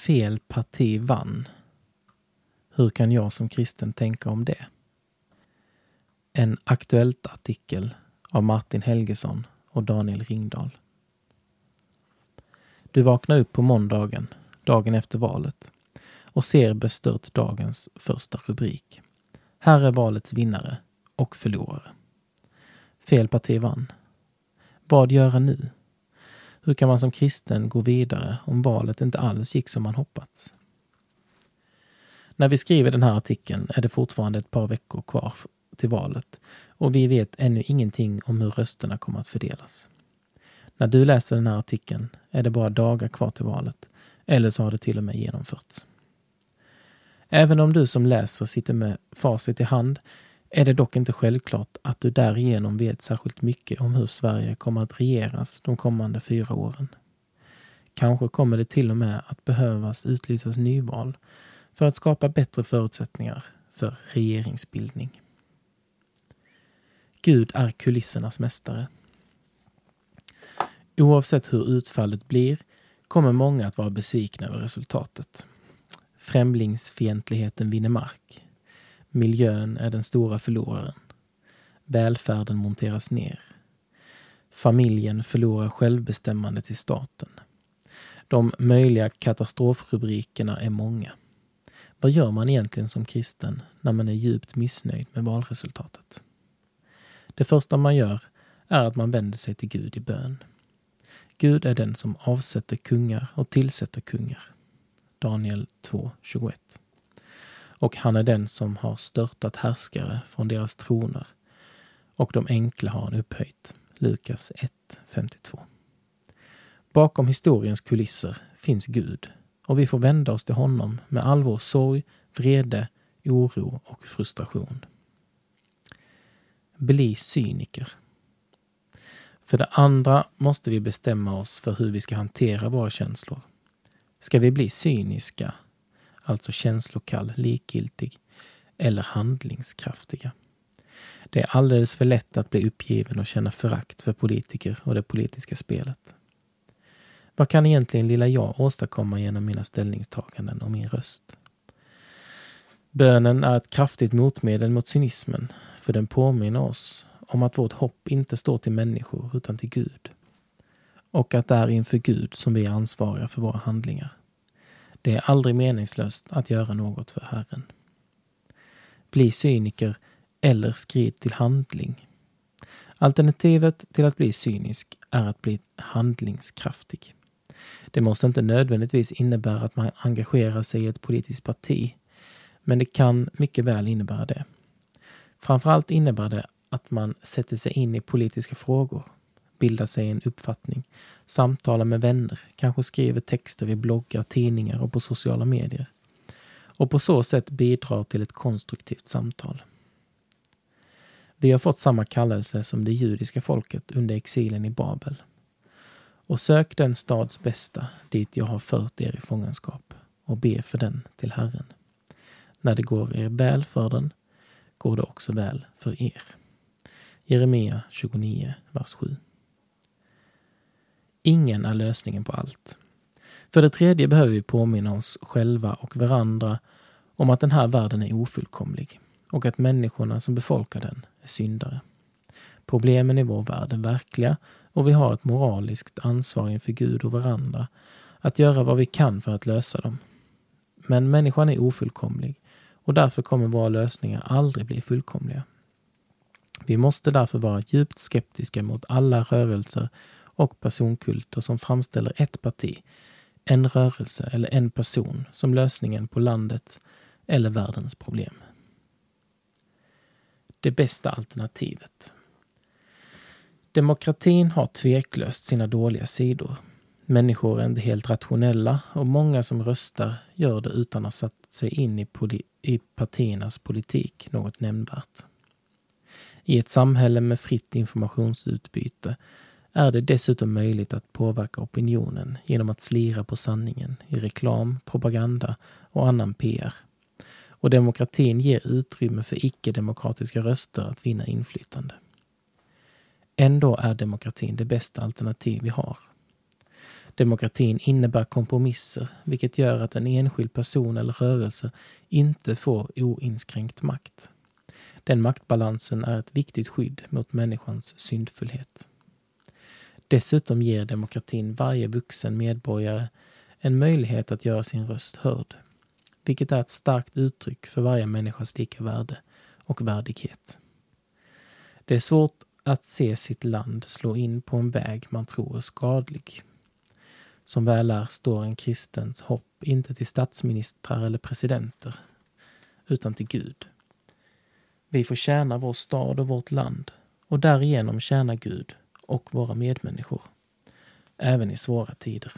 Fel parti vann. Hur kan jag som kristen tänka om det? En Aktuellt-artikel av Martin Helgesson och Daniel Ringdahl. Du vaknar upp på måndagen, dagen efter valet, och ser bestört dagens första rubrik. Här är valets vinnare och förlorare. Fel parti vann. Vad göra nu? Hur kan man som kristen gå vidare om valet inte alls gick som man hoppats? När vi skriver den här artikeln är det fortfarande ett par veckor kvar till valet och vi vet ännu ingenting om hur rösterna kommer att fördelas. När du läser den här artikeln är det bara dagar kvar till valet, eller så har det till och med genomförts. Även om du som läser sitter med facit i hand är det dock inte självklart att du därigenom vet särskilt mycket om hur Sverige kommer att regeras de kommande fyra åren. Kanske kommer det till och med att behövas utlysas nyval för att skapa bättre förutsättningar för regeringsbildning. Gud är kulissernas mästare. Oavsett hur utfallet blir kommer många att vara besvikna över resultatet. Främlingsfientligheten vinner mark. Miljön är den stora förloraren. Välfärden monteras ner. Familjen förlorar självbestämmande till staten. De möjliga katastrofrubrikerna är många. Vad gör man egentligen som kristen när man är djupt missnöjd med valresultatet? Det första man gör är att man vänder sig till Gud i bön. Gud är den som avsätter kungar och tillsätter kungar. Daniel 2.21. Och han är den som har störtat härskare från deras troner och de enkla har han upphöjt. Lukas 1.52. Bakom historiens kulisser finns Gud och vi får vända oss till honom med all vår sorg, vrede, oro och frustration. Bli cyniker. För det andra måste vi bestämma oss för hur vi ska hantera våra känslor. Ska vi bli cyniska, alltså känslokall, likgiltig eller handlingskraftiga? Det är alldeles för lätt att bli uppgiven och känna förakt för politiker och det politiska spelet. Vad kan egentligen lilla jag åstadkomma genom mina ställningstaganden och min röst? Bönen är ett kraftigt motmedel mot cynismen, för den påminner oss om att vårt hopp inte står till människor utan till Gud. Och att det är inför Gud som vi är ansvariga för våra handlingar. Det är aldrig meningslöst att göra något för Herren. Bli cyniker eller skrid till handling. Alternativet till att bli cynisk är att bli handlingskraftig. Det måste inte nödvändigtvis innebära att man engagerar sig i ett politiskt parti, men det kan mycket väl innebära det. Framförallt innebär det att man sätter sig in i politiska frågor, bilda sig en uppfattning, samtala med vänner, kanske skriver texter i bloggar, tidningar och på sociala medier. Och på så sätt bidrar till ett konstruktivt samtal. Vi har fått samma kallelse som det judiska folket under exilen i Babel. Och sök den stads bästa dit jag har fört er i fångenskap och be för den till Herren. När det går er väl för den går det också väl för er. Jeremia 29, vers 7. Ingen är lösningen på allt. För det tredje behöver vi påminna oss själva och varandra om att den här världen är ofullkomlig och att människorna som befolkar den är syndare. Problemen i vår värld är verkliga och vi har ett moraliskt ansvar inför Gud och varandra att göra vad vi kan för att lösa dem. Men människan är ofullkomlig och därför kommer våra lösningar aldrig bli fullkomliga. Vi måste därför vara djupt skeptiska mot alla rörelser och personkulter som framställer ett parti, en rörelse eller en person som lösningen på landets eller världens problem. Det bästa alternativet. Demokratin har tveklöst sina dåliga sidor. Människor är inte helt rationella och många som röstar gör det utan att ha satt sig in i, i partiernas politik något nämnvärt. I ett samhälle med fritt informationsutbyte är det dessutom möjligt att påverka opinionen genom att slira på sanningen i reklam, propaganda och annan PR. Och demokratin ger utrymme för icke-demokratiska röster att vinna inflytande. Ändå är demokratin det bästa alternativ vi har. Demokratin innebär kompromisser, vilket gör att en enskild person eller rörelse inte får oinskränkt makt. Den maktbalansen är ett viktigt skydd mot människans syndfullhet. Dessutom ger demokratin varje vuxen medborgare en möjlighet att göra sin röst hörd, vilket är ett starkt uttryck för varje människas lika värde och värdighet. Det är svårt att se sitt land slå in på en väg man tror är skadlig. Som väl är står en kristens hopp inte till statsministrar eller presidenter, utan till Gud. Vi får tjäna vår stad och vårt land och därigenom tjäna Gud och våra medmänniskor, även i svåra tider.